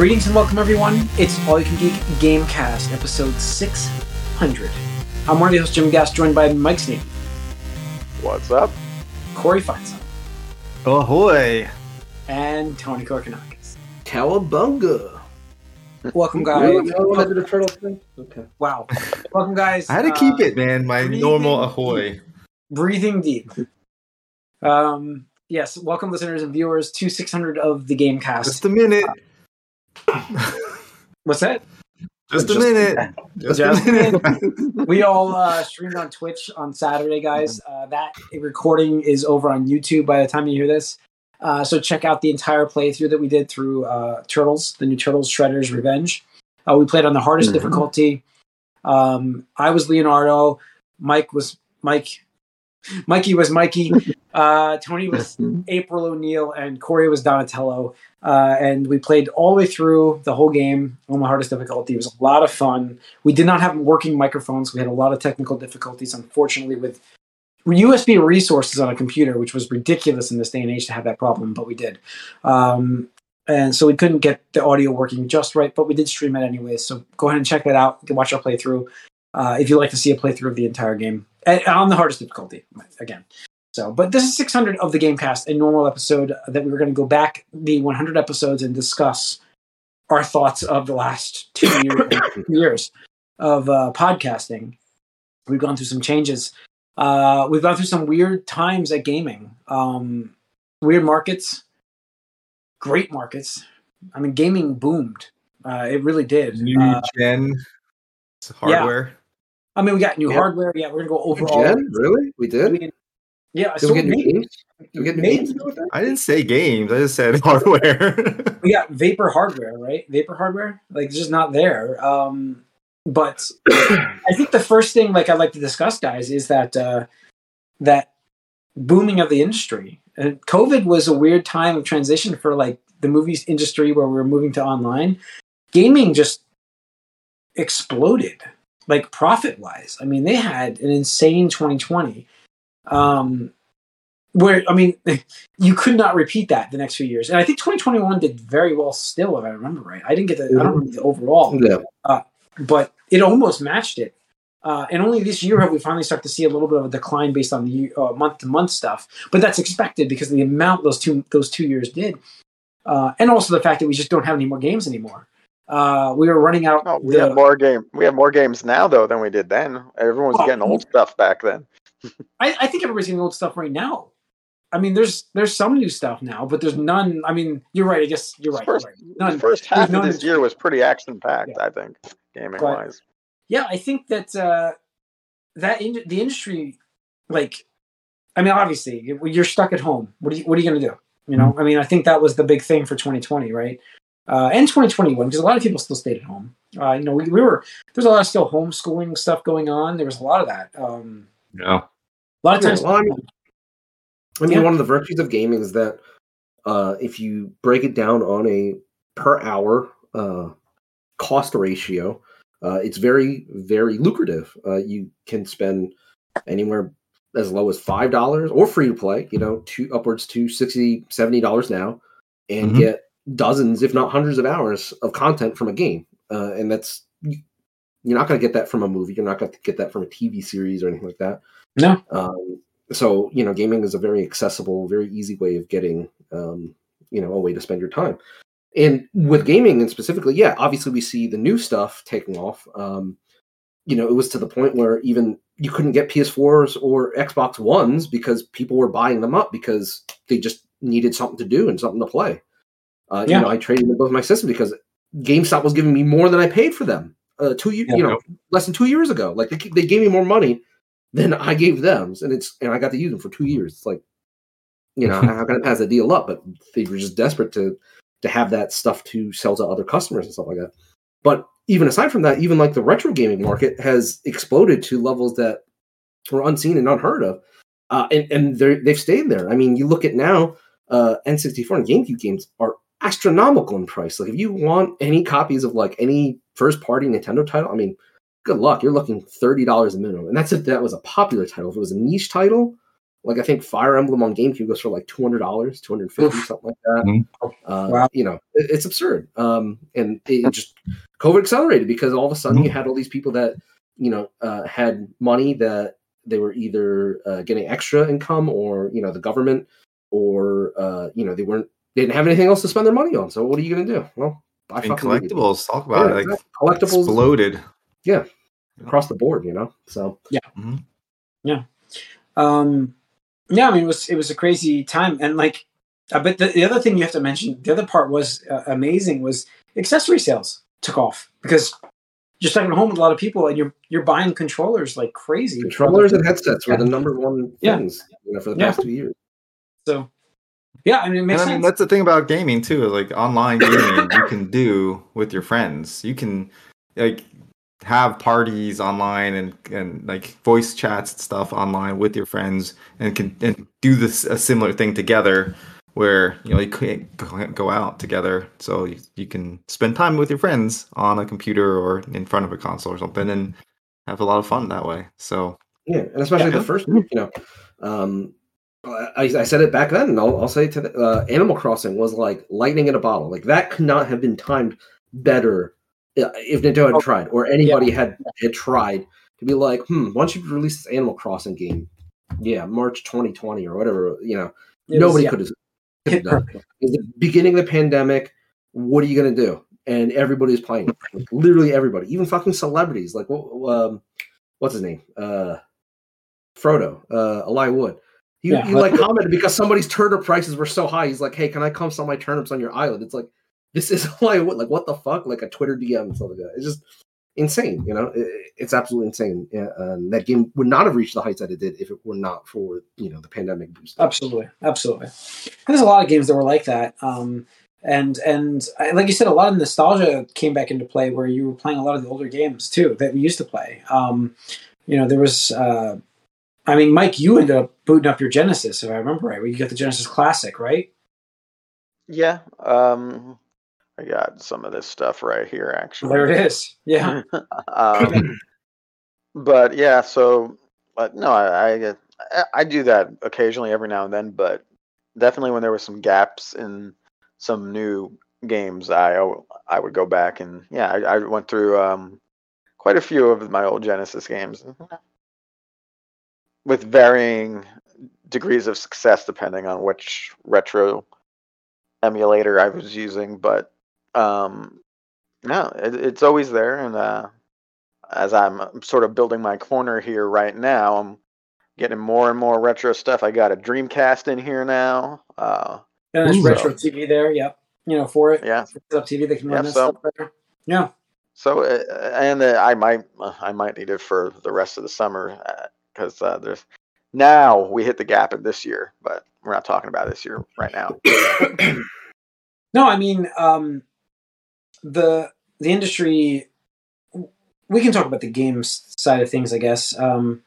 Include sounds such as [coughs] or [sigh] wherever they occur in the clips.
Greetings and welcome, everyone. It's All You Can Geek Gamecast, episode 600. I'm one of the hosts, Jim Gass, joined by Mike Sneed, What's up? Corey Feinstein, Ahoy! and Tony Korkanakis. Cowabunga. Welcome, guys. No one did a turtle thing? Okay. Wow. Welcome, guys. I had to Uh, keep it, man. My normal ahoy. breathing deep. Um, yes, welcome, listeners and viewers, to 600 of the Gamecast. Just a minute. [laughs] What's that? Just a minute. Just Just a minute. [laughs] we all uh, streamed on Twitch on Saturday, guys. Uh, that recording is over on YouTube by the time you hear this. Uh, so check out the entire playthrough that we did through uh, Turtles, the new Turtles Shredder's Revenge. Uh, we played on the hardest Mhm. difficulty. Um, I was Leonardo. Mike was Mike. Mikey was Mikey. [laughs] Uh, Tony was April O'Neil, and Corey was Donatello. Uh, and we played all the way through the whole game on the hardest difficulty. It was a lot of fun. We did not have working microphones. We had a lot of technical difficulties, unfortunately, with USB resources on a computer, which was ridiculous in this day and age to have that problem, but we did. Um, and so we couldn't get the audio working just right, but we did stream it anyway. So go ahead and check that out. You can watch our playthrough uh, if you'd like to see a playthrough of the entire game and on the hardest difficulty again. So, but this is 600 of the Gamecast, a normal episode that we were going to go back the 100 episodes and discuss our thoughts of the last two years, [coughs] years of uh, podcasting. We've gone through some changes. Uh, we've gone through some weird times at gaming. Um, weird markets, great markets. I mean, gaming boomed. Uh, it really did. New Uh, gen hardware. I mean, we got new Yep. hardware. Yeah, we're gonna go over all. Jen? Really? We did? We- yeah, Did so we get new maybe- games? Did we get new maybe- games with that? I didn't say games. I just said [laughs] hardware. we got vapor hardware, right? Vapor hardware, like it's just not there. Um, but [coughs] I think the first thing, like I'd like to discuss, guys, is that uh, that booming of the industry. And COVID was a weird time of transition for like the movies industry, where we were moving to online. Gaming just exploded, like profit wise. I mean, they had an insane 2020. Um, where I mean, [laughs] you could not repeat that the next few years. And I think 2021 did very well still, if I remember right. I didn't get the I don't remember the overall, Yeah. but it almost matched it. Uh, and only this year have we finally started to see a little bit of a decline based on the uh, month to month stuff. But that's expected because of the amount those two those two years did, uh, and also the fact that we just don't have any more games anymore. Uh, we were running out. No, we the- have more game. We have more games now though than we did then. Everyone was Well, getting old [laughs] stuff back then. I, I think everybody's getting old stuff right now. I mean, there's there's some new stuff now, but there's none. I mean, you're right. I guess you're right. First, you're right. None. the first half of this year was pretty action packed. Yeah. I think, gaming But- wise. yeah, I think that uh, that in, the industry, like, I mean, obviously, you- you're stuck at home. What are you What are you going to do? You know, I mean, I think that was the big thing for 2020, right? Uh, and 2021, because a lot of people still stayed at home. Uh, you know, we, we were there's a lot of still homeschooling stuff going on. There was a lot of that. Um, no. a lot of Yeah, times, well, I mean, I mean, Yeah. one of the virtues of gaming is that uh, if you break it down on a per hour uh, cost ratio, uh, it's very, very lucrative. Uh, you can spend anywhere as low as five dollars or free to play. You know, two upwards to 60 70 dollars now, and Mhm. get dozens, if not hundreds, of hours of content from a game. Uh, and that's you're not going to get that from a movie. You're not going to get that from a TV series or anything like that. no, Um, so you know, gaming is a very accessible, very easy way of getting um, you know a way to spend your time. And with gaming, and specifically, yeah, obviously we see the new stuff taking off. Um, you know, it was to the point where even you couldn't get PS4s or Xbox Ones because people were buying them up because they just needed something to do and something to play. Uh, Yeah. You know, I traded in both my system because GameStop was giving me more than I paid for them uh, two years, Yeah. you know, less than two years ago. Like they, they gave me more money than I gave them, and it's and I got to use them for two years. It's like, you know, [laughs] how can I pass the deal up? But they were just desperate to to have that stuff to sell to other customers and stuff like that. But even aside from that, even like the retro gaming market has exploded to levels that were unseen and unheard of, uh, and and they're, they've stayed there. I mean, you look at now, uh, N64 and GameCube games are astronomical in price. Like if you want any copies of like any first party Nintendo title, I mean, good luck. You're looking thirty dollars a minimum, and that's if that was a popular title. If it was a niche title, Like I think Fire Emblem on GameCube goes for like two hundred dollars, two hundred fifty, something like that. Mhm. Uh, Wow. You know, it- it's absurd. Um, and it, it just COVID accelerated because all of a sudden you had all these people that you know uh, had money that they were either uh, getting extra income or you know the government or uh, you know they weren't they didn't have anything else to spend their money on. So what are you going to do? Well, buy And fucking video collectibles, talk about Yeah, it. Like collectibles exploded. Yeah, across the board. You know, so Yeah. Yeah. Um, yeah, I mean, it was it was a crazy time, and like, uh, but the, the other thing you have to mention, the other part was uh, amazing was accessory sales took off because you're stuck at home with a lot of people, and you're you're buying controllers like crazy. controllers and headsets were the number one Yeah. things you know for the Yeah. past two years. So, yeah, I mean, it And makes I mean, that's the thing about gaming too. Like online gaming, you [coughs] can do with your friends. You can like have parties online and and like voice chats and stuff online with your friends, and can and do this a similar thing together. Where you know you can't go- go out together, so you, you can spend time with your friends on a computer or in front of a console or something, and have a lot of fun that way. So Yeah, and especially Yeah. the first, you know, um, I, I said it back then, and I'll, I'll say it to the, uh, Animal Crossing was like lightning in a bottle. Like that could not have been timed better uh, if Nintendo had Oh, tried, or anybody had had tried to be like, hmm, once you release this Animal Crossing game, yeah, March 2020 or whatever, you know, It nobody yeah. could have could [laughs] have done. it. It the beginning of the pandemic. What are you gonna do? And everybody's playing. Like, literally everybody, even fucking celebrities. Like what? Um, what's his name? Uh, Frodo. Uh, Elijah Wood. He, Yeah. he like commented because somebody's turnip prices were so high. He's like, "Hey, can I come sell my turnips on your island?" It's like this is [laughs] Wood. Like what the fuck? Like a Twitter DM and stuff like that. It's just insane. You know, It- it's absolutely insane. Yeah, um, that game would not have reached the heights that it did if it were not for you know the pandemic boost. Absolutely, absolutely. There's a lot of games that were like that, um, and and I, like you said, a lot of nostalgia came back into play where you were playing a lot of the older games too that we used to play. Um, you know, there was, uh, I mean, Mike, you ended up booting up your Genesis, if I remember right, where you got the Genesis Classic, right? Yeah. Um, I got some of this stuff right here, actually. There it is. Yeah, [laughs] um, but yeah, so but no, I, I I- I do that occasionally every now and then, but definitely when there were some gaps in some new games, I I would go back and yeah, I, I went through um, quite a few of my old Genesis games with varying degrees of success depending on which retro emulator I was using, but um, no, it, it's always there, and uh, as I'm sort of building my corner here right now, I'm getting more and more retro stuff. I got a Dreamcast in here now. Uh, and there's Ooh. retro TV there. Yep, you know, for it, yeah, it's up TV that can run Yeah, this so- stuff better. Yeah, so uh, and uh, I might uh, I might need it for the rest of the summer because uh, there's now we hit the gap in this year, but we're not talking about this year right now. [coughs] No, I mean um, the the industry. We can talk about the games side of things, I guess. Um,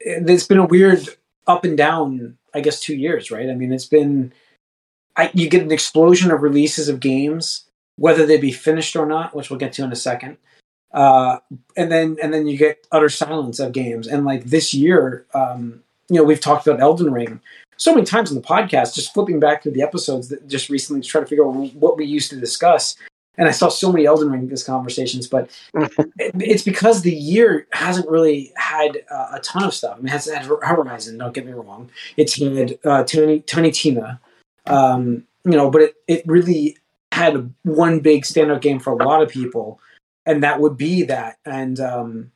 it- it's been a weird up and down, I guess, two years, right? I mean, it's been I, you get an explosion of releases of games, whether they be finished or not, which we'll get to in a second. Uh, and then and then you get utter silence of games. And like this year, um, you know, we've talked about Elden Ring so many times in the podcast, just flipping back through the episodes that just recently to try to figure out what we used to discuss. And I saw so many Elden Ring conversations, but [laughs] it, it's because the year hasn't really had uh, a ton of stuff. I mean, it has had Horizon. Don't get me wrong; it's had uh, Tiny Tiny Tina, um, you know, but it it really had one big standout game for a lot of people, and that would be that. And um,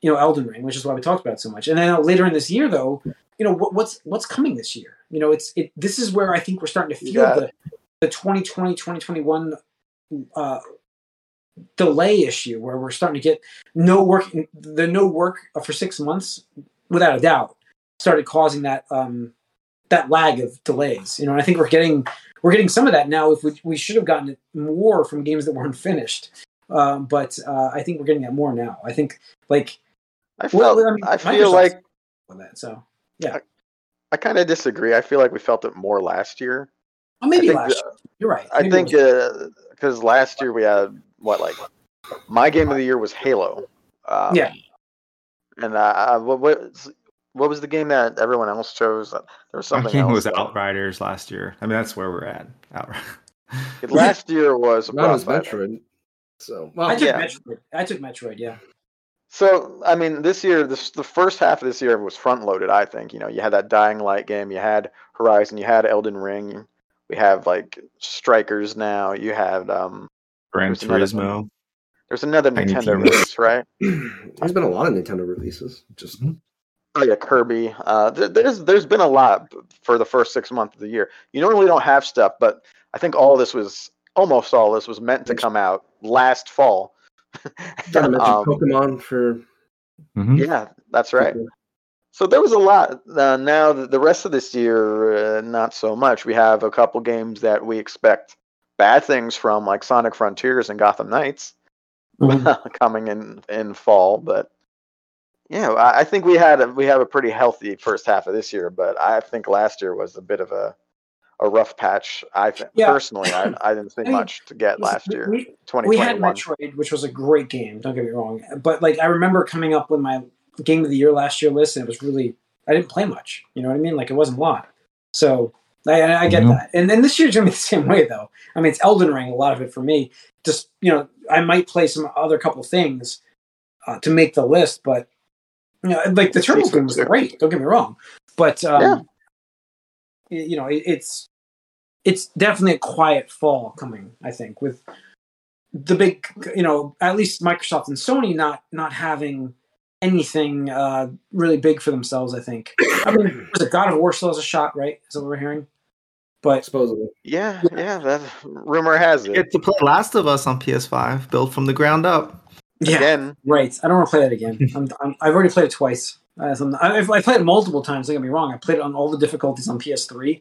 you know, Elden Ring, which is why we talked about it so much. And then later in this year, though, you know, what, what's what's coming this year? You know, it's it. This is where I think we're starting to feel got the the 2020 2021 uh, delay issue where we're starting to get no work the no work for six months without a doubt started causing that um that lag of delays you know and i think we're getting we're getting some of that now if we, we should have gotten more from games that weren't finished um, but uh, i think we're getting that more now i think like I Well, I mean, I feel like that so yeah, I kind of disagree. I feel like we felt it more last year. well, maybe think last the- year you're right I think it was- because last year we had what like my game of the year was Halo. Um, Yeah. And uh, what, what what was the game that everyone else chose? There was I something think it else. was that- Outriders last year. I mean, that's where we're at. Outrider. [laughs] Last year was Not as Crossfire. Metroid. So well, I took yeah. Metroid. I took Metroid. Yeah. So I mean, this year, this the first half of this year was front loaded. I think you know you had that Dying Light game, you had Horizon, you had Elden Ring. We have like Strikers now. You had um. Gran There's another Turismo. There's another Tiny Nintendo Tina's. release, right? [clears throat] there's been a lot of Nintendo releases. Just Oh yeah, Kirby. Uh, there, there's there's been a lot for the first six months of the year. You normally don't have stuff, but I think all this was almost all this was meant to come out last fall. [laughs] Um, Pokemon for Mhm. yeah, that's right. So there was a lot. Uh, now the, the rest of this year, uh, not so much. We have a couple games that we expect bad things from, like Sonic Frontiers and Gotham Knights, [laughs] coming in in fall. But yeah, I, I think we had a, we have a pretty healthy first half of this year. But I think last year was a bit of a a rough patch. I think Yeah. personally, I, I didn't think I mean, much to get last year. We, we had. Metroid, which was a great game. Don't get me wrong, but like I remember coming up with my game of the year last year list, and it was really I didn't play much. You know what I mean? Like it wasn't a lot. So I, I I get Mhm. that. And then this year's gonna be the same way, though. I mean, it's Elden Ring. A lot of it for me. Just you know, I might play some other couple things uh, to make the list, but you know, like the Turtles game was great. Don't get me wrong, but um, Yeah. Y- you know, it, it's it's definitely a quiet fall coming. I think with the big, you know, at least Microsoft and Sony not not having anything uh, really big for themselves. I think. I mean, [clears throat] was it God of War still has a shot, right? Is that what we're hearing? But supposedly. Yeah, yeah. That rumor has it. Get to play Last of Us on PS5, built from the ground up. yeah, Again, right. I don't want to play that again. I'm, I'm, I've already played it twice. Uh, I'm- I've, I played it multiple times. Don't get me wrong. I played it on all the difficulties on PS3.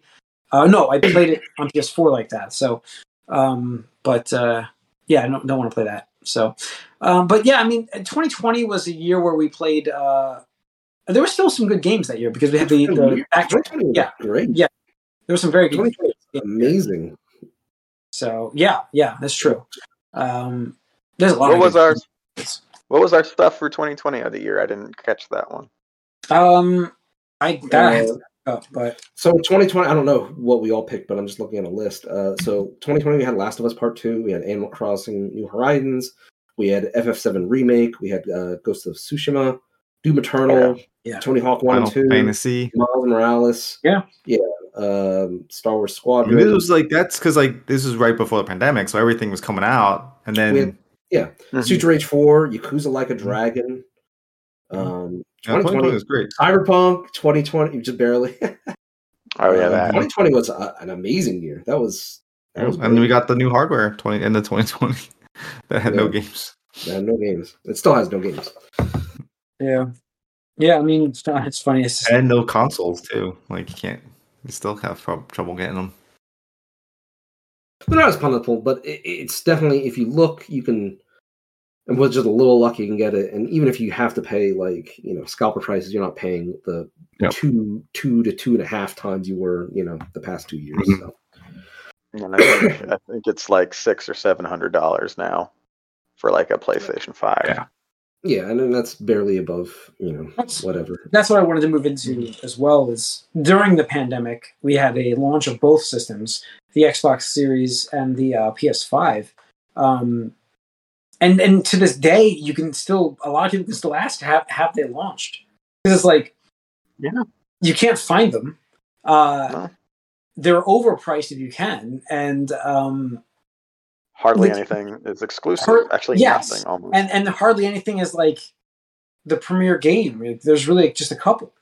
Uh, no, I played it on PS4 like that. So, um, but uh, yeah, I don't, don't want to play that. So, um, but yeah, I mean, 2020 was a year where we played. Uh, there were still some good games that year because we had the, the actual. yeah. great. Yeah. There were some very good 2020 was amazing. So yeah, yeah, that's true. Um, there's a lot. what of was good our games. what was our stuff for 2020 of the year? I didn't catch that one. Um, I that I have Uh, to look up, but So 2020, I don't know what we all picked, but I'm just looking at a list. Uh, so 2020, we had Last of Us Part Two, we had Animal Crossing: New Horizons, we had FF7 remake, we had uh, Ghost of Tsushima, Doom Eternal, Yeah. Tony Hawk One Final and Two, Fantasy. Miles Morales, Yeah. yeah, um, Star Wars And Squadron. this was like that's because like this was right before the pandemic, so everything was coming out, and then We had- Mm-hmm. Streets of Rage 4, Yakuza Like a Dragon, um, yeah, 2020 2020, was great. Cyberpunk 2020, just barely. [laughs] Oh yeah, Um, that. 2020 was a, an amazing year. That was, that was and then we got the new hardware 20 end the 2020 [laughs] that had no games. It had no games. It still has no games. yeah, yeah. I mean, it's, not, it's funny. It's just, And no consoles too. Like you can't, you still have prob- trouble getting them. They're not as plentiful, but it, it's definitely if you look, you can. And with just a little luck, you can get it. And even if you have to pay like you know scalper prices, you're not paying the Yep. two two to two and a half times you were you know the past two years. Mhm. So. And I think, I think it's like six or seven hundred dollars now for like a PlayStation Five. Yeah. Yeah, and then that's barely above you know That's- whatever. that's what I wanted to move into as well. Is during the pandemic, we had a launch of both systems, the Xbox Series and the uh, PS5. Um, and and to this day, you can still a lot of people can still ask have have they launched because it's like Yeah. you can't find them. Uh, No. They're overpriced if you can, and um, Hardly Which- anything is exclusive. Har- Actually, yes. nothing almost. and and hardly anything is like the premier game. Like, There's really just a couple.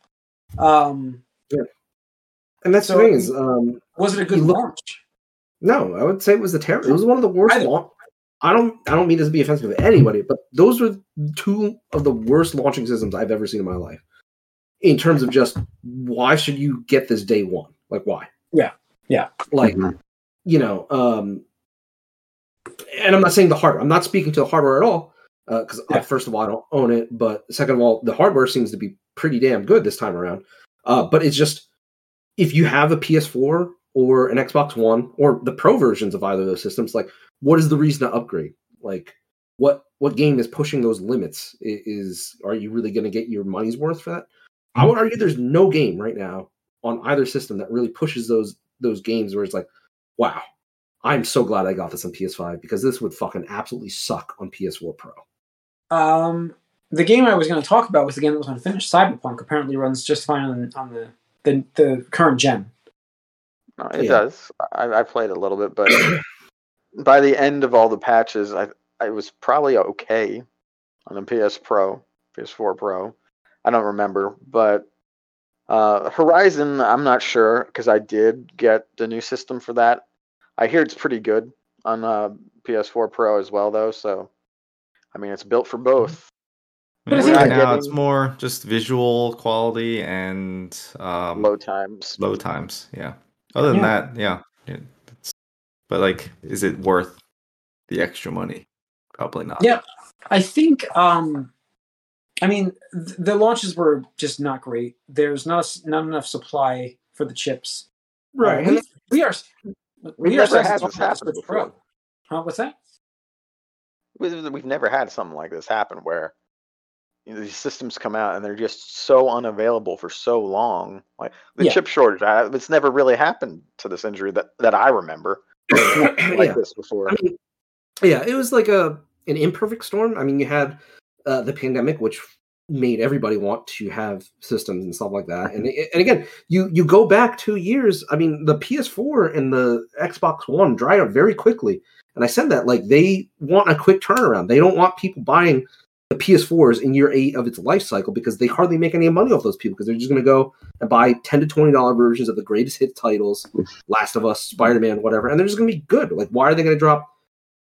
Um, And that's So- the thing is, um, was it a good launch? no, I would say it was the terrible. It was one of the worst. Launch- I don't. I don't mean this to be offensive to anybody, but those were two of the worst launching systems I've ever seen in my life. In terms of just why should you get this day one? Like why? Yeah. Yeah. Like Mhm. you know, um, and I'm not saying the hardware. I'm not speaking to the hardware at all because Yeah. first of all, I don't own it, but second of all, the hardware seems to be pretty damn good this time around. Uh, but it's just if you have a PS4 or an Xbox One or the Pro versions of either of those systems, like what is the reason to upgrade? Like what what game is pushing those limits? I- Is are you really going to get your money's worth for that? I would argue there's no game right now on either system that really pushes those those games where it's like, wow, I'm so glad I got this on PS5 because this would fucking absolutely suck on PS4 Pro. Um, the game I was going to talk about was the game that was unfinished. Cyberpunk apparently runs just fine on, on the, the the current gen. No, it Yeah. does. I, I played a little bit, but [coughs] by the end of all the patches, I I was probably okay on the PS Pro, PS4 Pro. I don't remember, but uh, Horizon, I'm not sure because I did get the new system for that. I hear it's pretty good on uh, PS4 Pro as well, though. So, I mean, it's built for both. But Right now, getting- it's more just visual quality and um, Low times. load times. Yeah. Other than Yeah. that, yeah. It- it's, but like, is it worth the extra money? Probably not. Yeah. I think. Um, I mean, th- the launches were just not great. There's not not enough supply for the chips. Uh, we, we are. We We've are never starting to had this happen Switch Pro. before. Huh? What's that? We- We've never had something like this happen where you know, these systems come out and they're just so unavailable for so long. Like the Yeah. chip shortage, I, it's never really happened to this injury that, that I remember [coughs] like yeah. this before. I mean, yeah, it was like a an imperfect storm. I mean, you had uh, the pandemic, which made everybody want to have systems and stuff like that. And and again, you you go back two years. I mean, the PS4 and the Xbox One dried up very quickly. And I said that like they want a quick turnaround. They don't want people buying the PS4s in year eight of its life cycle because they hardly make any money off those people because they're just going to go and buy ten to twenty dollar versions of the greatest hit titles, Last of Us, Spider Man, whatever, and they're just going to be good. Like, why are they going to drop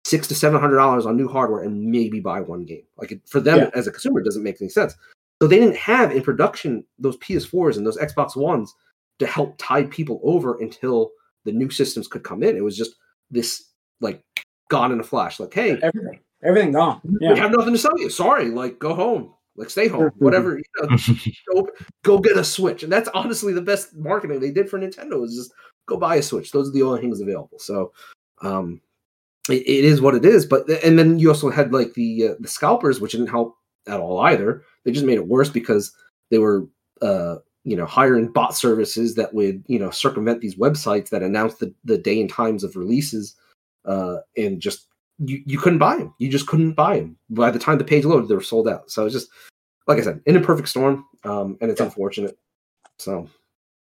six to seven hundred dollars on new hardware and maybe buy one game? Like, for them Yeah. as a consumer, it doesn't make any sense. So they didn't have in production those PS4s and those Xbox Ones to help tide people over until the new systems could come in. It was just this like gone in a flash. Like, hey, Everything. Everything gone. we have nothing to sell you. Sorry, like go home, like stay home, whatever. You know, [laughs] go, go get a Switch, and that's honestly the best marketing they did for Nintendo is just go buy a Switch. Those are the only things available. So, um, it, it is what it is. But and then you also had like the uh, the scalpers, which didn't help at all either. They just made it worse because they were uh you know hiring bot services that would you know circumvent these websites that announce the, the day and times of releases uh and just you, you couldn't buy them you just couldn't buy them by the time the page loaded they were sold out so it's just like i said an imperfect storm um and it's unfortunate so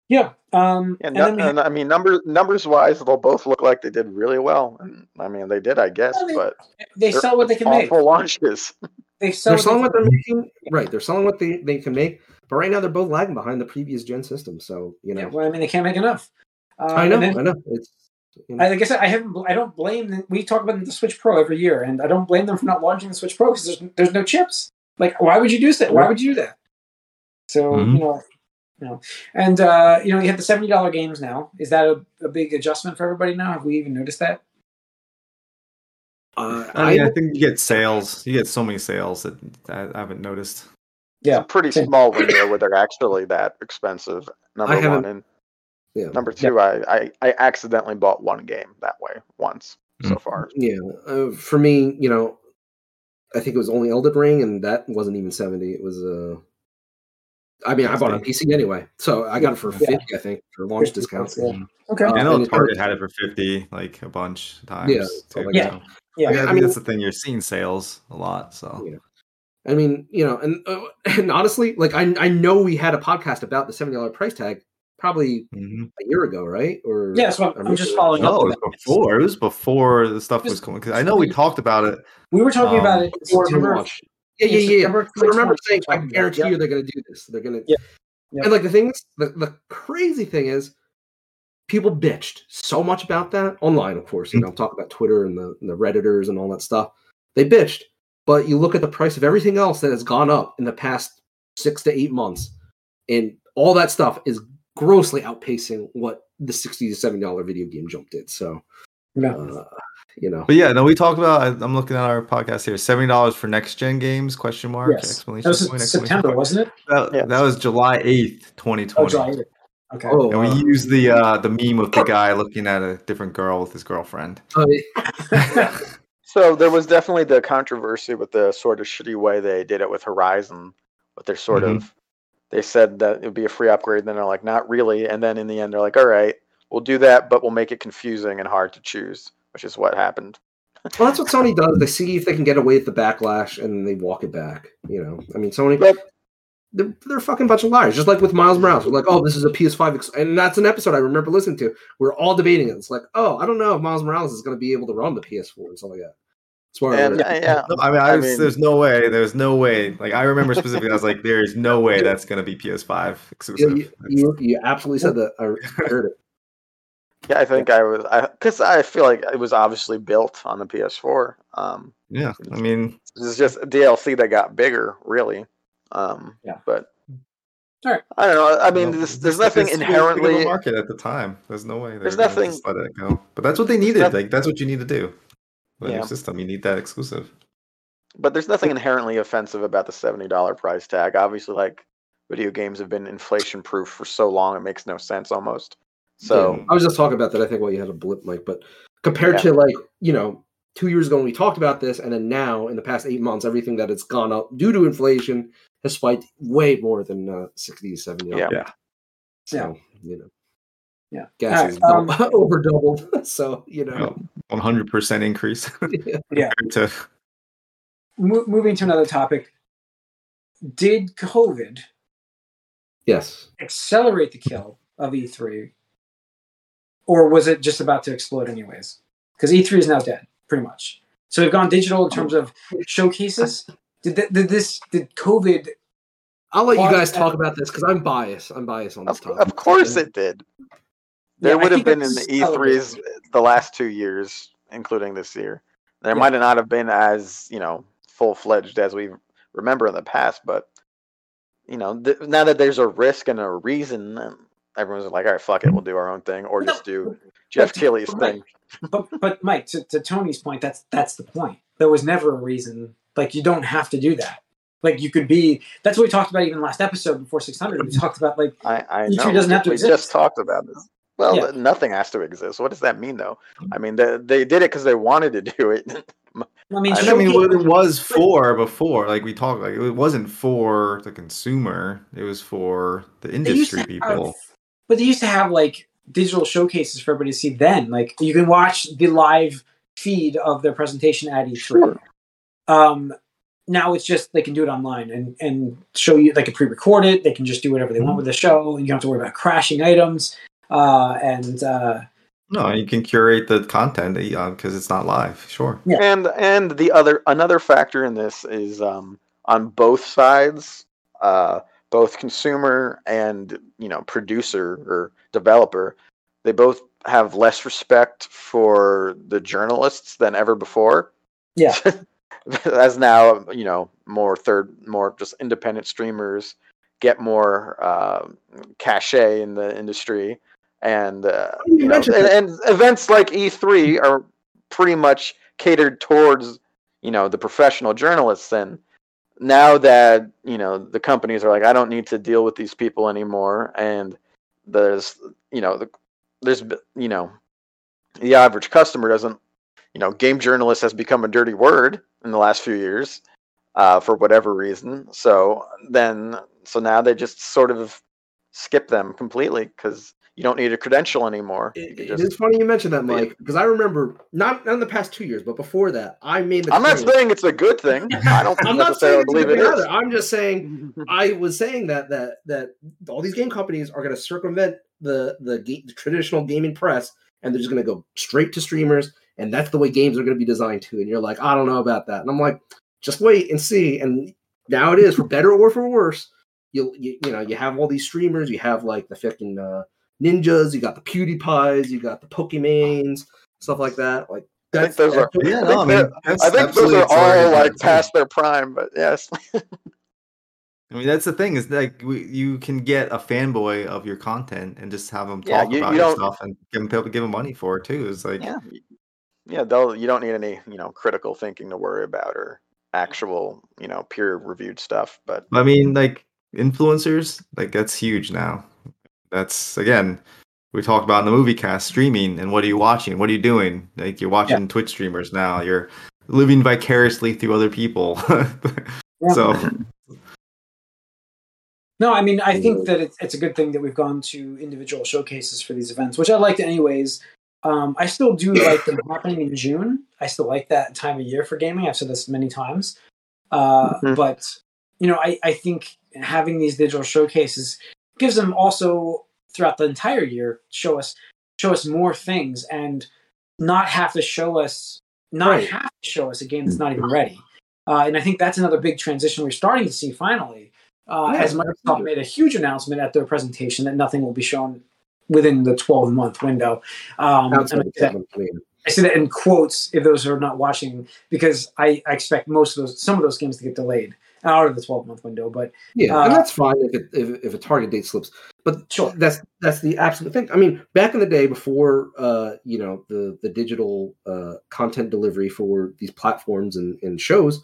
Yeah. Um, Yeah, and no, then had- and I mean numbers numbers wise, they'll both look like they did really well. And I mean, they did, I guess, Well, they- but they sell what they can make. awful launches. [laughs] They sell they're what selling they what they're can making right they're selling what they, they can make but right now they're both lagging behind the previous gen system so you know Yeah, well, I mean, they can't make enough. Uh, i know then- i know it's you know, I, guess I haven't. I don't blame. Them. We talk about the Switch Pro every year, and I don't blame them for not launching the Switch Pro because there's there's no chips. Like, why would you do that? Why would you do that? So Mhm. you know, you know, and uh, you know, you have the seventy dollar games now. Is that a, a big adjustment for everybody now? Have we even noticed that? uh, I mean, I I, think you get sales. You get so many sales that I, I haven't noticed. Yeah. It's a pretty Same. small window where they're actually that expensive. Number one haven't- and yeah. number two, I, I I accidentally bought one game that way once so Mm. far. Yeah, uh, for me, you know, I think it was only Elden Ring, and that wasn't even seventy. It was uh, I mean, I bought it on PC anyway, so I got it for Yeah. fifty, I think, for launch discounts. Yeah. Okay. Uh, I know and it- Target had it for fifty, like a bunch of times. Yeah, too, like that. so. Yeah. I, I think mean- that's the thing. You're seeing sales a lot. So Yeah. I mean, you know, and uh, [laughs] and honestly, like I I know we had a podcast about the seventy dollar price tag probably Mhm. a year ago, right? Or Yeah, so I'm, I'm just maybe- following up. no, it was before. It was before the stuff was Just- coming. Because I know we talked about it. We were talking Um, about it in before the September. launch. Yeah, yeah, yeah. yeah. September I remember saying, I talking about it. guarantee Yeah. you they're going to do this. They're going to. Yeah. Yeah. And like the thing is, the, the crazy thing is, people bitched so much about that online. Of course, you know, I'm talking about Twitter and the, and the redditors and all that stuff. They bitched, but you look at the price of everything else that has gone up in the past six to eight months, and all that stuff is grossly outpacing what the sixty to seventy dollar video game jump did. So, Yeah. uh, you know, But yeah, no, we talked about. I- I'm looking at our podcast here. Seventy dollars for next gen games? Question mark. Yes. Exclamation That was point, September, exclamation wasn't it? That, Yeah. that was July eighth, twenty Oh, twenty. July 8th. Okay. oh, and we wow. used the uh, the meme of the guy looking at a different girl with his girlfriend. Uh, [laughs] So there was definitely the controversy with the sort of shitty way they did it with Horizon, with their sort Mhm. of they said that it would be a free upgrade. And Then they're like, not really. And then in the end, they're like, all right, we'll do that, but we'll make it confusing and hard to choose, which is what happened. [laughs] Well, that's what Sony does. They see if they can get away with the backlash, and they walk it back. You know, I mean, Sony. But- They're, they're a fucking bunch of liars. Just like with Miles Morales, we're like, "Oh, this is a PS5," ex-. and that's an episode I remember listening to. We're all debating it. It's like, "Oh, I don't know if Miles Morales is going to be able to run the PS4 and stuff like that." That's why I And uh, yeah, I mean, I I mean- there's no way. There's no way. Like I remember specifically, I was like, [laughs] "There is no way that's gonna be PS5 exclusive." you, you, you absolutely said that. I, [laughs] I heard it. yeah, I think I was, because I, feel like it was obviously built on the PS4. Um, yeah, I mean, this is just a DLC that got bigger, really. Um, Yeah. But All right. I don't know. I mean, well, there's, there's nothing it's too big inherently. market at the time. There's no way. There's nothing- just let it go. But that's what they needed. noth- Like that's what you need to do. With Yeah. your system, you need that exclusive. But there's nothing inherently offensive about the seventy dollar price tag. Obviously, like video games have been inflation proof for so long, it makes no sense almost. So Yeah. I was just talking about that. I think while you had a blip, Mike, but compared Yeah. to like you know two years ago when we talked about this, and then now in the past eight months, everything that has gone up due to inflation has spiked way more than uh, 60 70 Yeah. Yeah. So you know, Yeah. gas All is um, dou- [laughs] over doubled. [laughs] So you know, One hundred percent increase. [laughs] Yeah. to Mo- moving to another topic. Did COVID yes. accelerate the kill of E3, or was it just about to explode anyways? Because E3 is now dead, pretty much. So we've gone digital in terms of showcases. Did, th- did this did COVID? I'll let you guys talk about this because I'm biased. I'm biased on this of, topic. of course it did. There Yeah, would have been in the E3s the last two years, including this year. There Yeah. might not have been as you know full fledged as we remember in the past, but you know th- now that there's a risk and a reason, everyone's like, all right, fuck it, we'll do our own thing, or No, just do Jeff but thing. But but Mike, to, to Tony's point, that's that's the point. There was never a reason. Like you don't have to do that. Like you could be. That's what we talked about even last episode before 600. We talked about like I, I E3 know. doesn't have to we exist. just talked about this. Well, Yeah. nothing has to exist. What does that mean, though? I mean, they, they did it because they wanted to do it. [laughs] I mean, I mean, what it was for before, like we talked, like it wasn't for the consumer; it was for the industry to have- people. but they used to have like digital showcases for everybody to see. Then, like you can watch the live feed of their presentation at E3. Sure. Um, now it's just they can do it online and and show you. They can pre-record it. They can just do whatever they want with the show. You don't have to worry about crashing items. Uh, and uh, No, you can curate the content because it's not live. Sure. Yeah. And and the other another factor in this is um, on both sides, uh, both consumer and you know producer or developer, they both have less respect for the journalists than ever before. Yeah. [laughs] As now you know more third more just independent streamers get more uh, cachet in the industry and uh, You know, and, and events like E3 are pretty much catered towards you know the professional journalists. And now that you know the companies are like I don't need to deal with these people anymore and there's you know the there's you know the average customer doesn't you know game journalist has become a dirty word in the last few years uh, for whatever reason. So then so now they just sort of skip them completely because you don't need a credential anymore It, just- is funny you mentioned that, Mike, because I remember not, not in the past two years, but before that, I made the. I'm not saying it's a good thing. I don't [laughs] I'm not saying it's believe it be is. either. I'm just saying [laughs] I was saying that that that all these game companies are going to circumvent the the, ga- the traditional gaming press, and they're just going to go straight to streamers, and that's the way games are going to be designed too. And you're like, I don't know about that, and I'm like, just wait and see. And now it is for better or for worse. You you, you know you have all these streamers. You have like the fucking uh, ninjas. You got the PewDiePies. You got the Pokimanes, stuff like that. Like I think those are- Yeah, I no, think I mean, I think those are all like too. past their prime, but yes. [laughs] I mean, that's the thing is like we, you can get a fanboy of your content and just have them Yeah, talk you- about you your stuff and give them give them money for it too. It's like yeah, yeah. They'll you don't need any you know critical thinking to worry about or actual you know peer reviewed stuff. But I mean, like influencers, like that's huge now. That's again, we talked about in the movie cast streaming and what are you watching? What are you doing? Like you're watching Twitch streamers now. You're living vicariously through other people. [laughs] So No, I mean, I think that it's, it's a good thing that we've gone to individual showcases for these events, which I liked anyways. Um, I still do [coughs] like them happening in June. I still like that time of year for gaming. I've said this many times. Uh, Mhm. But, you know, I, I think having these digital showcases gives them also throughout the entire year show us show us more things and not have to show us not Right. have to show us a game that's not even ready. Uh, and I think that's another big transition we're starting to see finally. Uh, Yeah, as Microsoft absolutely. made a huge announcement at their presentation that nothing will be shown within the 12 month window. Um, Outside and of I, say that, that, I mean, I say that in quotes if those are not watching, because I, I expect most of those, some of those games to get delayed out of the 12 month window. But Yeah, Uh, and that's fine if it if, if a target date slips. But Sure. that's that's the absolute thing. I mean, back in the day before uh, you know, the the digital uh content delivery for these platforms and, and shows,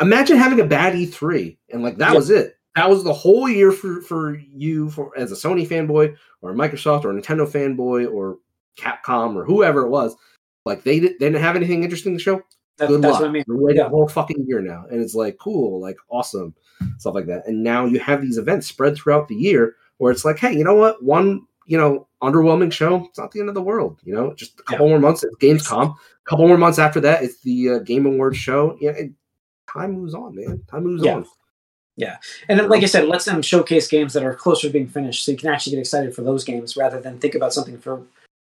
imagine having a bad E3 and like that Yeah. was it. That was the whole year for for you for as a Sony fanboy or a Microsoft or a Nintendo fanboy or Capcom or whoever it was. Like they, did, they didn't have anything interesting to show that, good that's luck. what I mean. We're waiting Yeah. a whole fucking year now, and it's like cool, like awesome, stuff like that. And now you have these events spread throughout the year where it's like, hey, you know what? One, you know, underwhelming show. It's not the end of the world. You know, just a couple more months. It's Gamescom. A couple more months after that, it's the uh, Game Awards show. Yeah, and time moves on, man. Time moves Yeah. on. Yeah, and then, like I said, it lets them showcase games that are closer to being finished, so you can actually get excited for those games rather than think about something for,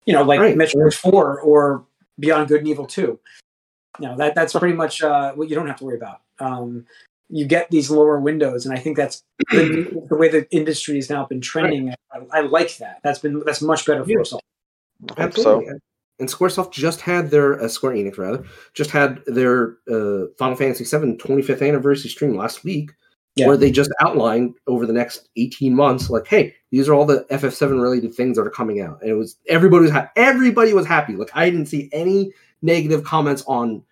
you know, like Right. Metroid Four or Beyond Good and Evil Two. You know that that's pretty much uh, what you don't have to worry about. Um, you get these lower windows, and I think that's [clears throat] the, the way the industry has now been trending. I, I like that. That's been that's much better for Yeah. us all. I hope Absolutely. so. And SquareSoft just had their uh, Square Enix rather just had their uh, Final Fantasy VII 25th anniversary stream last week, Yeah. where they just outlined over the next 18 months, like, hey, these are all the FF7 related things that are coming out, and it was everybody was ha- everybody was happy. Like I didn't see any negative comments on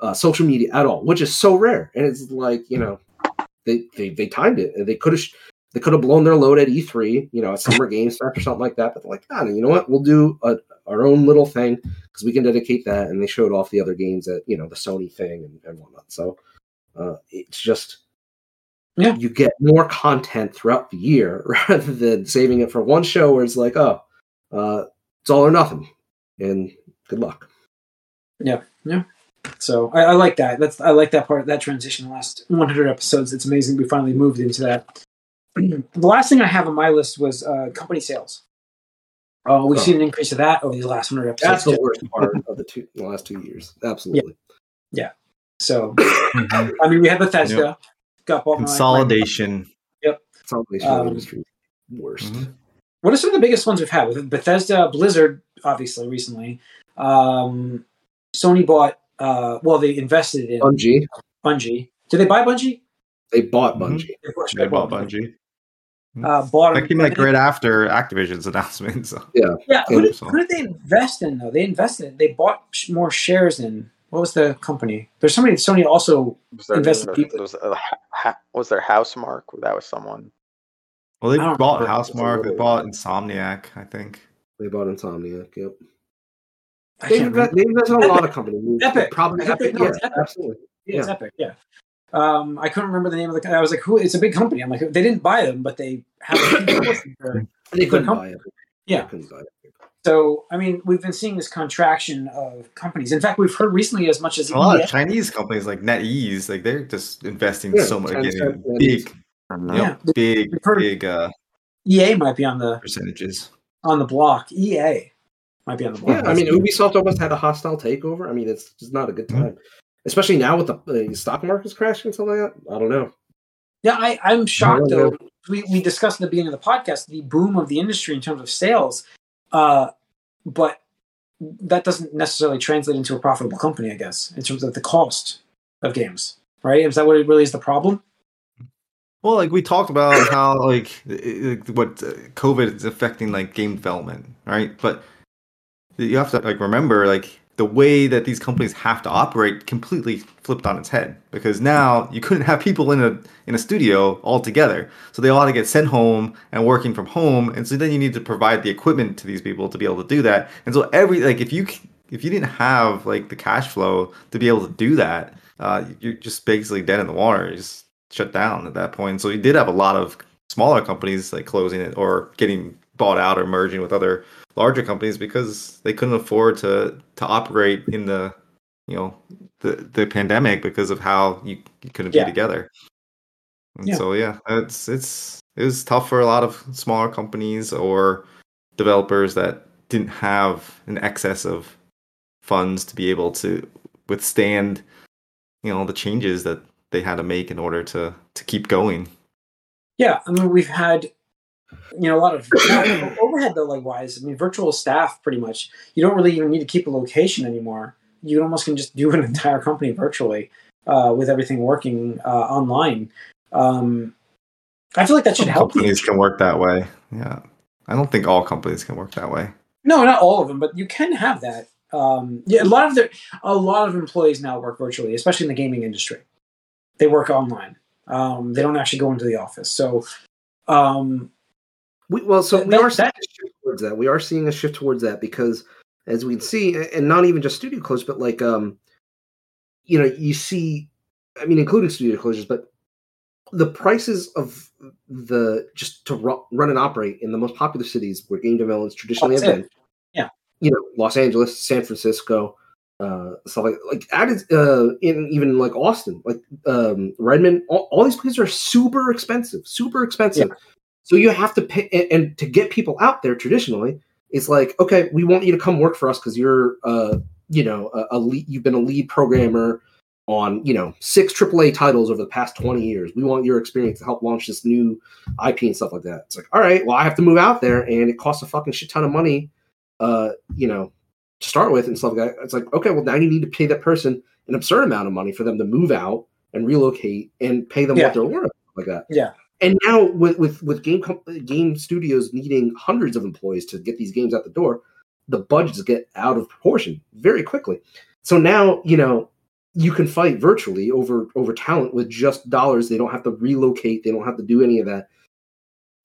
uh, social media at all, which is so rare. And it's like you know, they they, they timed it, they could have. They could have blown their load at E3, you know, at Summer Games Fest or something like that. But they're like, nah, you know what? We'll do a, our own little thing because we can dedicate that. And they showed off the other games at you know the Sony thing and, and whatnot. So uh, it's just Yeah. you get more content throughout the year [laughs] rather than saving it for one show where it's like, oh, uh, it's all or nothing, and good luck. So I, I like that. That's I like that part. That transition. The last 100 episodes. It's amazing we finally moved into that. [clears throat] the last thing I have on my list was uh, company sales. Uh, we've Oh. seen an increase of that over these last 100 episodes. That's the worst part of the two the last two years. Absolutely. Yeah. yeah. So [coughs] I mean, we had Bethesda got bought by- Consolidation. Yep. Consolidation Um, industry worst. Mhm. What are some of the biggest ones we've had? With Bethesda, Blizzard, obviously recently. Um, Sony bought. Uh, well, they invested in Bungie, Bungie. Did they buy Bungie? they bought Mhm. Bungie. Of course, They bought Bungie. Uh, bought That them. came like right after Activision's [laughs] announcement. So. Yeah, who did, who did they invest in though? They invested. They bought sh- more shares in. What was the company? There's somebody. Sony also. Was there, Invested people. was, uh, ha- ha- was there Housemarque? That was someone. Well, they bought remember. Housemarque. They bought Insomniac, I think. They bought Insomniac. Yep. I They, can't invest, remember. they invest in a lot of companies. [laughs] Epic. Probably Epic, Epic. no, Yeah, Epic. absolutely. Yeah, it's Epic. Yeah. Um, I couldn't remember the name of the. co- I was like, who? It's a big company. I'm like, they didn't buy them, but they have. A huge [coughs] portion for- They couldn't buy Epic. Yeah. They couldn't buy Epic. So, I mean, we've been seeing this contraction of companies. In fact, we've heard recently as much as A lot of Chinese companies like NetEase, like they're just investing Yeah, so much, Tencent, getting NetEase. big, Yeah. you know, big, heard- big uh, EA might be on the percentages. on the block. EA might be on the block. Yeah, I mean, Ubisoft almost had a hostile takeover. I mean, it's just not a good Mm-hmm. time, especially now with the uh, stock markets crashing and stuff like that. I don't know. Yeah, I, I'm shocked Yeah, though. We, we discussed at the beginning of the podcast the boom of the industry in terms of sales, uh, but that doesn't necessarily translate into a profitable company, I guess, in terms of the cost of games. Right? Is that what it really is the problem? Well, like we talked about how like i- i- what uh, COVID is affecting like game development, right? But you have to like remember like the way that these companies have to operate completely flipped on its head because now you couldn't have people in a in a studio all together, so they all had to get sent home and working from home, and so then you need to provide the equipment to these people to be able to do that, and so every like if you if you didn't have like the cash flow to be able to do that, uh, you're just basically dead in the water. You're just shut down at that point. So you did have a lot of smaller companies like closing it or getting bought out or merging with other larger companies because they couldn't afford to to operate in the you know the the pandemic because of how you, you couldn't Yeah. be together. And Yeah. so yeah, it's it's it was tough for a lot of smaller companies or developers that didn't have an excess of funds to be able to withstand you know the changes that they had to make in order to to keep going. Yeah, I mean, we've had, you know, a lot of [coughs] overhead though. like wise I mean, virtual staff pretty much. You don't really even need to keep a location anymore. You almost can just do an entire company virtually uh, with everything working uh, online. Um, I feel like that should Some help. companies can work that way. Yeah, I don't think all companies can work that way. No, not all of them, but you can have that. Um, yeah, a lot of the a lot of employees now work virtually, especially in the gaming industry. They work online. Um, they don't actually go into the office. So, um, We, well, so we That- are seeing that- a shift towards that. We are seeing a shift towards that because, as we can see, and not even just studio closures, but like, um, you know, you see, I mean, including studio closures, but the prices of the just to ru- run and operate in the most popular cities where game developments traditionally have been. Yeah. you know, Los Angeles, San Francisco, uh, stuff like like added uh, in even like Austin, like um, Redmond, all, all these places are super expensive, super expensive. So you have to pay, and, and to get people out there traditionally, it's like, okay, we want you to come work for us because you're, uh, you know, a, a lead, you've been a lead programmer on, you know, six AAA titles over the past 20 years. We want your experience to help launch this new IP and stuff like that. It's like, all right, well, I have to move out there and it costs a fucking shit ton of money, uh, you know, to start with and stuff like that. It's like, okay, well, now you need to pay that person an absurd amount of money for them to move out and relocate and pay them Yeah. what they're worth, like that. Yeah. And now with with with game game studios needing hundreds of employees to get these games out the door, the budgets get out of proportion very quickly. So now you know you can fight virtually over over talent with just dollars. They don't have to relocate. They don't have to do any of that.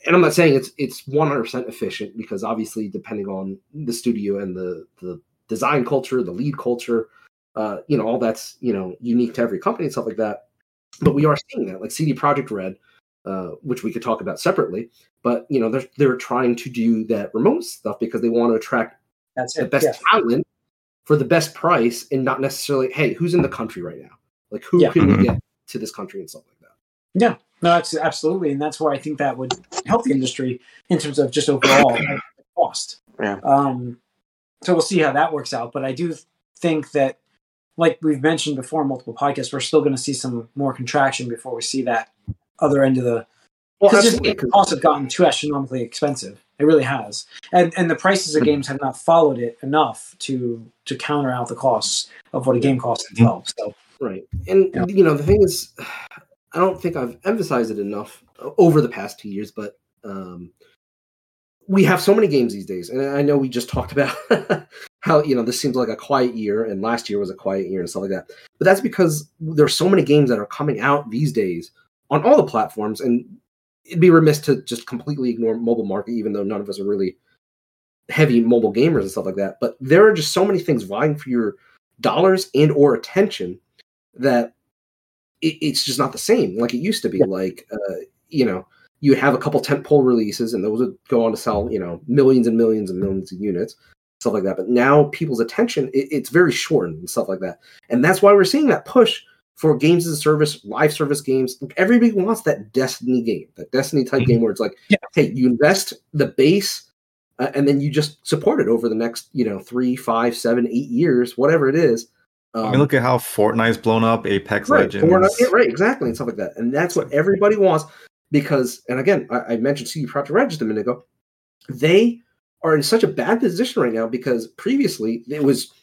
And I'm not saying it's it's 100 percent efficient because obviously depending on the studio and the the design culture, the lead culture, uh, you know all that's you know unique to every company and stuff like that. But we are seeing that like CD Projekt Red uh, which we could talk about separately. But you know, they're they're trying to do that remote stuff because they want to attract that's the it. best Yeah. talent for the best price, and not necessarily, hey, who's in the country right now? Like, who Yeah. can Mhm. we get to this country and stuff like that? Yeah, no, that's absolutely, and that's why I think that would help the industry in terms of just overall cost. Yeah. Um, so we'll see how that works out. But I do think that, like we've mentioned before multiple podcasts, we're still going to see some more contraction before we see that other end of the. Well, Because 'cause- costs have gotten too astronomically expensive. It really has, and and the prices of mm-hmm. games have not followed it enough to to counter out the costs of what a game costs mm-hmm. itself. So Right. And Yeah. you know, the thing is I don't think I've emphasized it enough uh, over the past two years, but um we have so many games these days. And I know we just [laughs] talked about how, you know, this seems like a quiet year and last year was a quiet year and stuff like that. But that's because there's so many games that are coming out these days on all the platforms and it'd be remiss to just completely ignore mobile market, even though none of us are really heavy mobile gamers and stuff like that. But there are just so many things vying for your dollars and or attention that it, it's just not the same like it used to be. Like, uh, you know, you have a couple tentpole releases, and those would go on to sell, you know, millions and millions and millions of units, stuff like that. But now people's attention, it, it's very shortened and stuff like that, and that's why we're seeing that push for games as a service, live service games. Like everybody wants that Destiny game, that Destiny type Mhm. game where it's like, Yeah. hey, you invest the base. Uh, and then you just support it over the next, you know, three, five, seven, eight years, whatever it is. Um, I mean, look at how Fortnite's blown up, Apex right, Legends. Fortnite- yeah, right, exactly, and stuff like that. And that's what everybody wants because, and again, I, I mentioned CD Projekt Red just a minute ago. They are in such a bad position right now because previously it was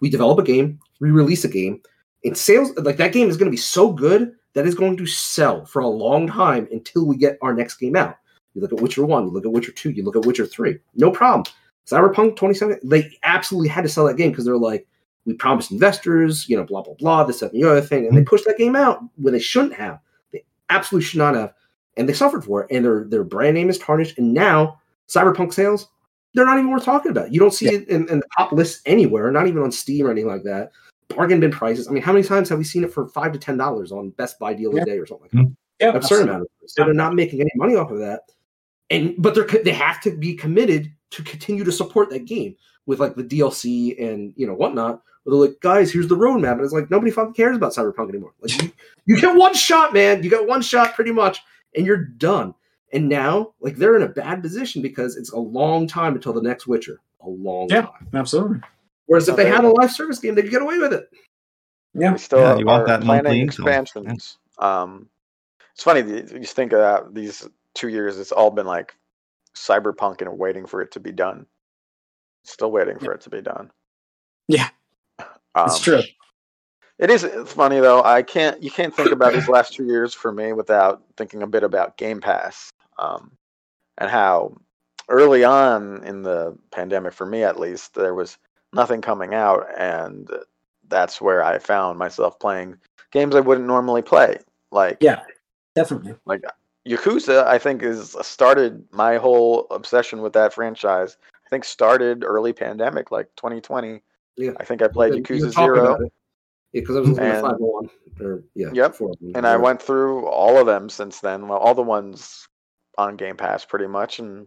we develop a game, we release a game, and sales like that game is going to be so good that it's going to sell for a long time until we get our next game out. You look at Witcher One, you look at Witcher Two, you look at Witcher Three, no problem. Cyberpunk 27, they absolutely had to sell that game because they're like, we promised investors, you know, blah blah blah, this that, and the other thing, and they mm-hmm. pushed that game out when they shouldn't have. They absolutely should not have, and they suffered for it. And their their brand name is tarnished. And now Cyberpunk sales, they're not even worth talking about. You don't see it in, in the top lists anywhere, not even on Steam or anything like that. Bargain bin prices. I mean, how many times have we seen it for five to ten dollars on Best Buy deal of the day or something like mm-hmm. that? Yeah, absurd absolutely. amount of money. So they're not making any money off of that, and but they're they have to be committed to continue to support that game with like the DLC and you know whatnot. Where they're like, guys, here's the roadmap, and it's like nobody fucking cares about Cyberpunk anymore. Like you, you get one shot, man. You get one shot, pretty much, and you're done. And now, like they're in a bad position because it's a long time until the next Witcher. A long time. Yeah. time. Absolutely. Whereas if they had a live service game, they could get away with it. Yeah. We still Yeah, you want that monthly planning income. expansions. Um, it's funny you you just think of that these two years. It's all been like cyberpunk and waiting for it to be done. Still waiting for it to be done. Yeah. um, It's true. It is it's funny though. I can't you can't think about these last two years for me without thinking a bit about Game Pass um, and how early on in the pandemic, for me at least, there was nothing coming out, and that's where I found myself playing games I wouldn't normally play, like Yeah. Definitely. Like Yakuza. I think is started my whole obsession with that franchise. I think started early pandemic, like 2020. Yeah. I think I played Yakuza Zero. Yeah, because I was looking at And- 501. Or, yeah, Yep. four and I went through all of them since then. Well, all the ones on Game Pass, pretty much, and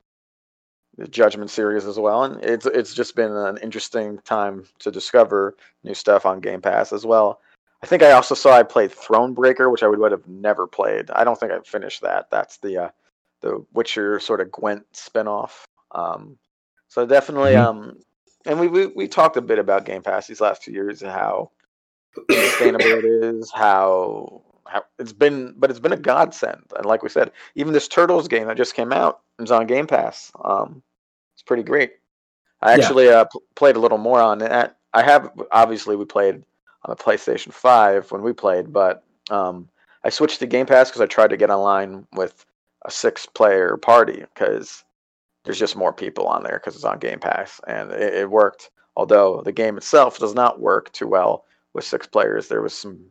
the Judgment series as well. And it's it's just been an interesting time to discover new stuff on Game Pass as well. I think I also saw I played Thronebreaker, which I would, would have never played. I don't think I finished that. That's the uh, the Witcher sort of Gwent spinoff. Um, so definitely, Mhm. um, and we, we we talked a bit about Game Pass these last two years and how [coughs] sustainable it is, how it's been, but it's been a godsend. And like we said, even this Turtles game that just came out is on Game Pass. Um, it's pretty great. I Yeah. actually uh, pl- played a little more on that. I have obviously we played on the PlayStation Five when we played, but um, I switched to Game Pass because I tried to get online with a six-player party because there's just more people on there because it's on Game Pass, and it, it worked. Although the game itself does not work too well with six players, there was some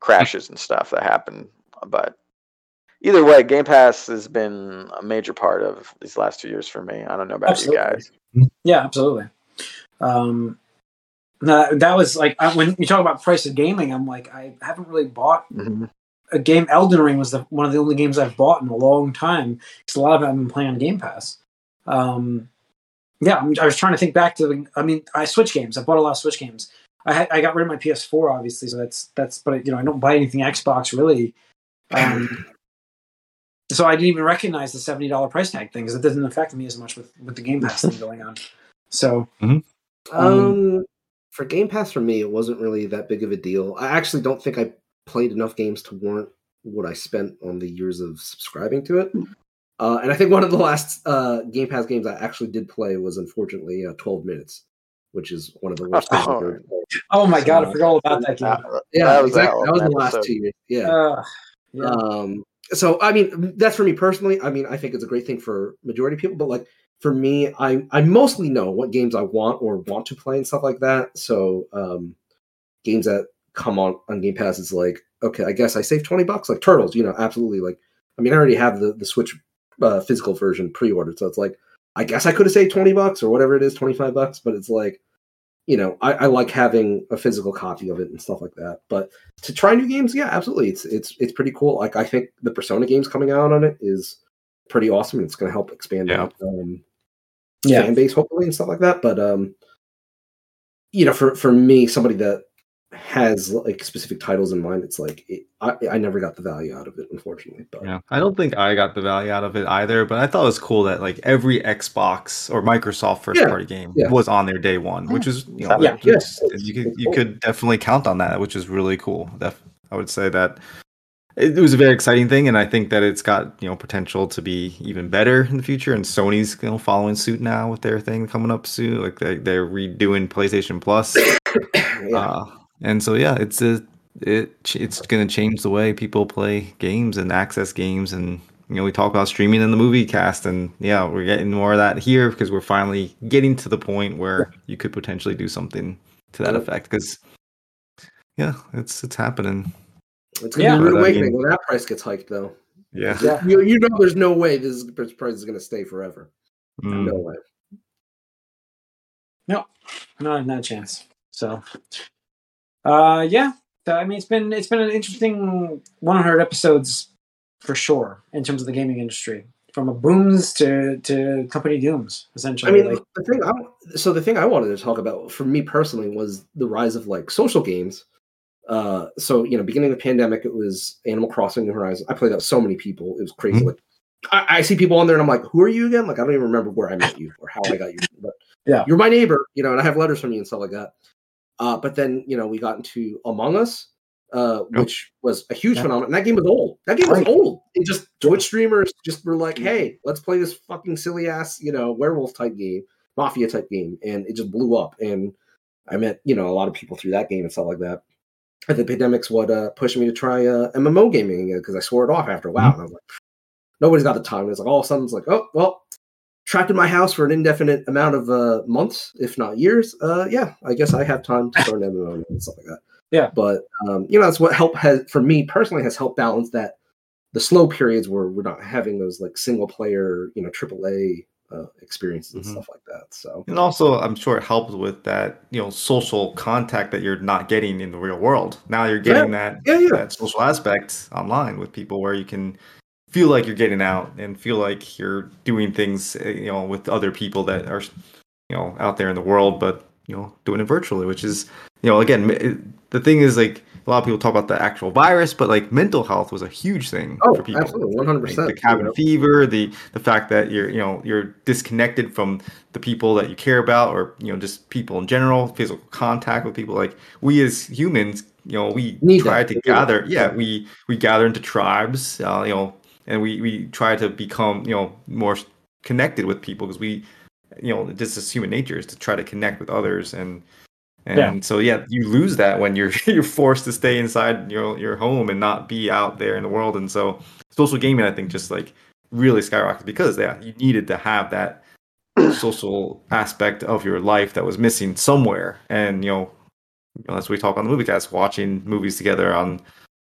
crashes and stuff that happened. But either way, Game Pass has been a major part of these last two years for me. I don't know about Absolutely. you guys. Yeah, absolutely. Um, no, that was like I, when you talk about price of gaming. I'm like, I haven't really bought a game. Elden Ring was the, one of the only games I've bought in a long time because a lot of it I've been playing on Game Pass. Um, yeah, I'm, I was trying to think back to. the- I mean, I Switch games. I bought a lot of Switch games. I had, I got rid of my PS4 obviously, so that's that's. But you know, I don't buy anything Xbox really. Um, [sighs] so I didn't even recognize the seventy dollar price tag thing because it doesn't affect me as much with with the Game Pass thing [laughs] going on. So Um, for Game Pass, for me, it wasn't really that big of a deal. I actually don't think I played enough games to warrant what I spent on the years of subscribing to it. Uh, and I think one of the last uh, Game Pass games I actually did play was unfortunately uh, 12 Minutes, which is one of the worst games I've ever. Oh my god, I forgot all about that game. Uh, Yeah, that was, exactly. a That was the last two years. Yeah. Uh, yeah. Um, so I mean, that's for me personally. I mean, I think it's a great thing for majority of people, but like for me, I I mostly know what games I want or want to play and stuff like that. So um, games that come on on Game Pass is like, okay, I guess I save twenty bucks. Like Turtles, you know, absolutely. Like, I mean, I already have the the Switch uh, physical version pre-ordered, so it's like, I guess I could have saved twenty bucks or whatever it is, twenty five bucks. But it's like, you know, I, I like having a physical copy of it and stuff like that. But to try new games, yeah, absolutely. It's it's it's pretty cool. Like I think the Persona games coming out on it is pretty awesome. and It's going to help expand Yeah. that um, yeah. fan base hopefully and stuff like that. But um, you know, for for me, somebody that has like specific titles in mind, it's like it, I I never got the value out of it, unfortunately. But Yeah, I don't think I got the value out of it either, but I thought it was cool that like every Xbox or Microsoft first Yeah, party game yeah. was on there day one, which is you know Yeah, just- yeah. you could you could definitely count on that, which is really cool. Def- I would say that it, it was a very exciting thing, and I think that it's got you know potential to be even better in the future. And Sony's you know following suit now with their thing coming up soon, like they they're redoing PlayStation Plus. [coughs] yeah, Uh, and so yeah, it's a it it's going to change the way people play games and access games and you know we talk about streaming in the movie cast and yeah we're getting more of that here because we're finally getting to the point where you could potentially do something to that effect because yeah it's it's happening it's going to Yeah. be a rude awakening when that price gets hiked, though. yeah Yeah. You, you know, there's no way this, this price is going to stay forever. Mm. No way. No, not a chance. So, uh, yeah. I mean, it's been it's been an interesting 100 episodes for sure in terms of the gaming industry, from a booms to to company dooms. Essentially, I mean, like, the thing. I, so the thing I wanted to talk about for me personally was the rise of like social games. Uh, so you know, beginning of the pandemic, it was Animal Crossing: New Horizons. I played that with so many people; it was crazy. Mhm. Like, I, I see people on there, and I'm like, "Who are you again?" Like, I don't even remember where I met you or how I got you, but [laughs] Yeah. you're my neighbor, you know, and I have letters from you and stuff like that. Uh, but then you know, we got into Among Us, uh, Yep. which was a huge Yeah. phenomenon. That game was old. That game was old. It just Twitch streamers just were like, "Hey, let's play this fucking silly ass, you know, werewolf type game, mafia type game," and it just blew up. And I met, you know, a lot of people through that game and stuff like that. And the pandemic's what uh, pushed me to try uh, MMO gaming because I swore it off after a while. And I was like, nobody's got the time. It's like all of a sudden it's like, oh well, trapped in my house for an indefinite amount of uh, months, if not years. Uh, yeah, I guess I have time to start an MMO and stuff like that. Yeah. but um, you know that's what help has for me personally has helped balance that the slow periods where we're not having those like single player, you know, AAA uh, experiences and Mhm. stuff like that. So And also, I'm sure it helps with that, you know, social contact that you're not getting in the real world. Now you're getting that yeah, yeah. that social aspect online with people where you can feel like you're getting out and feel like you're doing things, uh, you know, with other people that are, you know, out there in the world, but you know, doing it virtually, which is, you know, again, it, the thing is like a lot of people talk about the actual virus, but like mental health was a huge thing Oh, for people. absolutely, one hundred Like, percent. the cabin fever, the the fact that you're you know you're disconnected from the people that you care about, or you know just people in general, physical contact with people. Like we as humans, you know, we Need try that. to gather. Yeah, we we gather into tribes, uh, you know, and we we try to become you know more connected with people because we you know this is human nature is to try to connect with others and and Yeah. so yeah you lose that when you're [laughs] you're forced to stay inside your your home and not be out there in the world and so social gaming i think just like really skyrocketed because yeah you needed to have that [coughs] social aspect of your life that was missing somewhere and you know, you know that's what we talk on the movie cast watching movies together on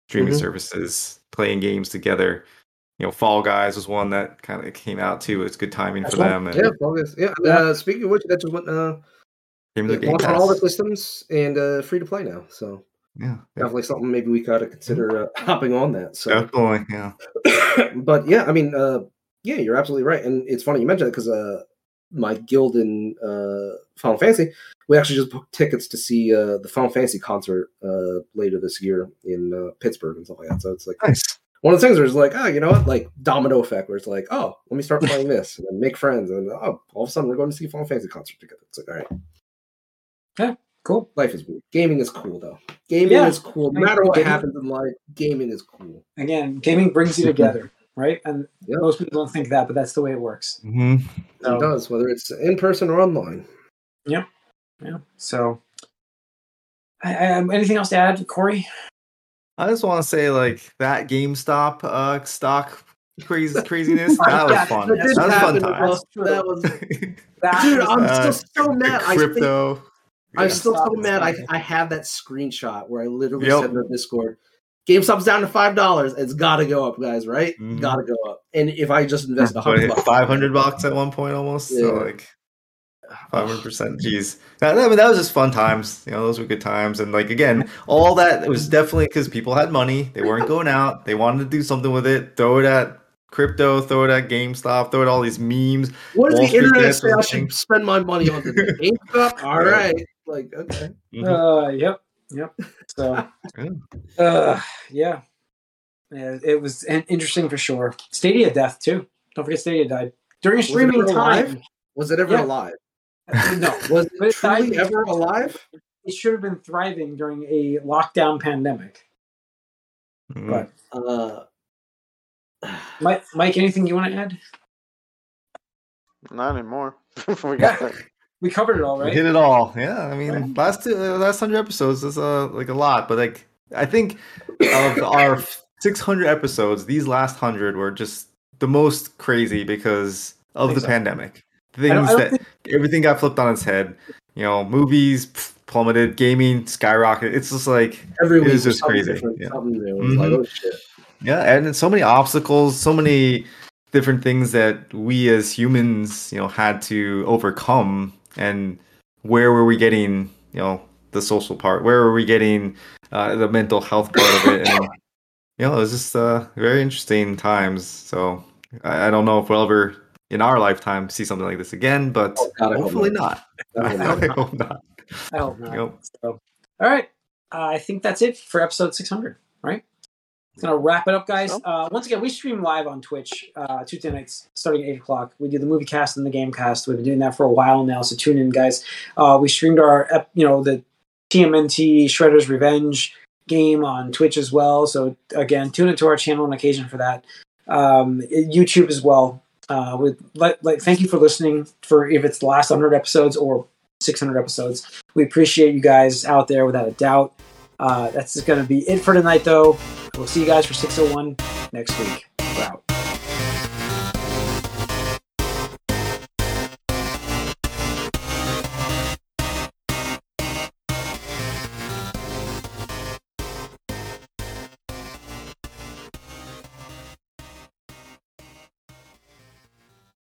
streaming Mhm. services playing games together you know fall guys was one that kind of came out too it's good timing That's for them and Yeah, August. Yeah. Yeah. Uh, speaking of which, that's just went uh, came to the game launched on all the systems and uh, free to play now. So yeah, yeah definitely something maybe we gotta consider uh, [laughs] hopping on that. So, definitely yeah [coughs] but yeah, I mean, uh, yeah, you're absolutely right, and it's funny you mentioned it because uh, my guild in uh, Final Fantasy, we actually just booked tickets to see uh, the Final Fantasy concert uh, later this year in uh, Pittsburgh and stuff like that. So it's like nice one of the things where it's like, oh, you know what, like domino effect, where it's like, oh, let me start playing this and then make friends, and oh, all of a sudden we're going to see a Final Fantasy concert together. It's like, all right, yeah, cool. life is weird. Gaming is cool though. Gaming Yeah. is cool. No matter what Gaming- happens in life, gaming is cool. Again, gaming brings you [laughs] together, right? And Yeah. most people don't think that, but that's the way it works. hmm So- it does, whether it's in person or online. Yeah. Yeah. So, I, I, um, anything else to add, Corey? I just want to say, like that GameStop uh, stock crazy [laughs] craziness. That was Yeah, fun. that That was fun happen time. with us. That was, [laughs] That dude. was- I'm Uh, still so mad. I think, Crypto. I'm still so mad. I. I have that screenshot where I literally Yep. said in the Discord, GameStop's down to five dollars. It's got to go up, guys. Right? Mhm. Got to go up. And if I just invest a But hundred it hit bucks, 500 bucks at one point almost. So Yeah. like 500%. Jeez. That, I mean, that was just fun times. You know, those were good times. And like, again, all that it was definitely because people had money. They weren't going out. They wanted to do something with it. Throw it at crypto, throw it at GameStop, throw it at all these memes. What does the Street internet Bets say I should spend my money on today? [laughs] GameStop? All Yeah. right. Like, okay. Mhm. Uh, yep, yep. So, [laughs] Yeah. uh, yeah, yeah, it was in- interesting for sure. Stadia death too. Don't forget Stadia died during a Was it streaming ever time. alive? Was it ever Yeah. alive? No, Was it [laughs] it truly ever alive? it should have been thriving during a lockdown pandemic. Mhm. But Uh, [sighs] Mike, Mike, anything you want to add? Not anymore. [laughs] we got We covered it all, We hit it all. Yeah, I mean, Right. last two, uh, last hundred episodes is uh like a lot, but like I think of our [laughs] six hundred episodes, these last hundred were just the most crazy because of the so. pandemic. Things that think- everything got flipped on its head. You know, movies pff, plummeted, gaming skyrocketed. It's just like every week was just crazy, yeah. something new. It was like, oh shit. yeah, and so many obstacles, so many different things that we as humans, you know, had to overcome. And where were we getting, you know, the social part? Where were we getting uh, the mental health part of it? And you know, it was just uh, very interesting times. So I, I don't know if we'll ever in our lifetime see something like this again, but Oh, God, I hope hopefully not. not. I hope [laughs] I not. hope not. I hope not. Yep. So, all right. Uh, I think that's it for episode 600, right? It's going to wrap it up, guys. So? Uh, once again, we stream live on Twitch uh, Tuesday nights starting at 8 o'clock. We do the movie cast and the game cast. We've been doing that for a while now, so tune in, guys. Uh, we streamed our, ep- you know, the TMNT Shredder's Revenge game on Twitch as well. So, again, tune into our channel on occasion for that. Um, YouTube as well. Uh, with like, like, thank you for listening for if it's the last 100 episodes or 600 episodes. We appreciate you guys out there without a doubt. Uh, that's going to be it for tonight, though. We'll see you guys for 601 next week.